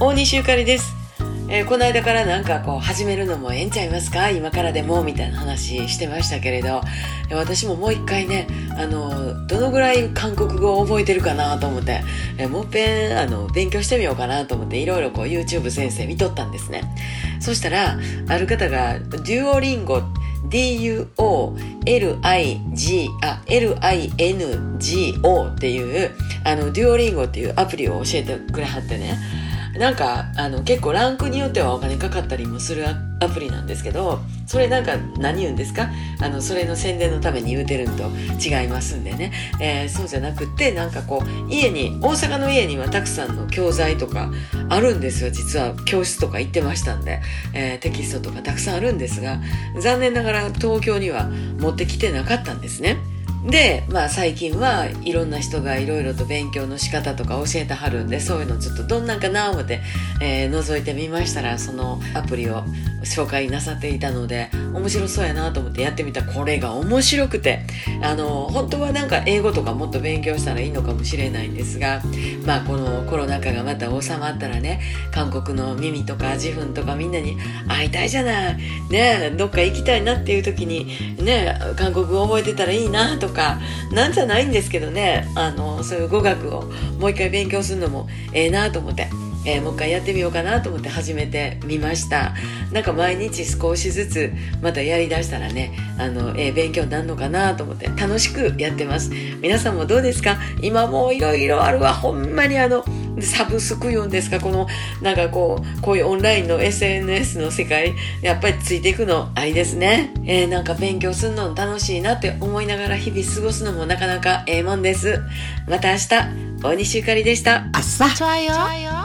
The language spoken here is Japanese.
大西ゆかりです。えーこの間からなんかこう始めるのもええんちゃいますか？今からでも？みたいな話してましたけれど。私ももう一回ねあのどのぐらい韓国語を覚えてるかなと思って、えーもう一遍あの勉強してみようかなと思っていろいろこう YouTube 先生見とったんですね。そしたらある方がデュオリンゴ D-U-O-L-I-G あ L-I-N-G-O っていうあのデュオリンゴっていうアプリを教えてくれはってね。なんかあの結構ランクによってはお金かかったりもするアプリなんですけどそれなんか何言うんですか？あのそれの宣伝のために言うてるんと違いますんでね、えーそうじゃなくってなんかこう家に大阪の家にはたくさんの教材とかあるんですよ。実は教室とか行ってましたんで、えーテキストとかたくさんあるんですが残念ながら東京には持ってきてなかったんですね。で、まあ最近はいろんな人がいろいろと勉強の仕方とか教えてはるんで、そういうのちょっとどんなんかな思って、えー覗いてみましたら、そのアプリを紹介なさっていたので、面白そうやなと思ってやってみたこれが面白くて、あの、本当はなんか英語とかもっと勉強したらいいのかもしれないんですが、まあこのコロナ禍がまた収まったらね、韓国の耳とか自分とかみんなに会いたいじゃない。ねどっか行きたいなっていう時に、ね韓国語覚えてたらいいなとか、なんじゃないんですけどね、あの、そういう語学をもう一回勉強するのもええなと思って。えーもう一回やってみようかなと思って始めてみました。なんか毎日少しずつまたやりだしたらねあの、えー勉強になるのかなと思って楽しくやってます。皆さんもどうですか？今もういろいろあるわ。ほんまにあのサブスク言うんですか？このなんかこうこういうオンラインの SNS の世界やっぱりついていくのありですね、えー、なんか勉強するの楽しいなって思いながら日々過ごすのもなかなかええもんです。また明日大西ゆかりでした。明日。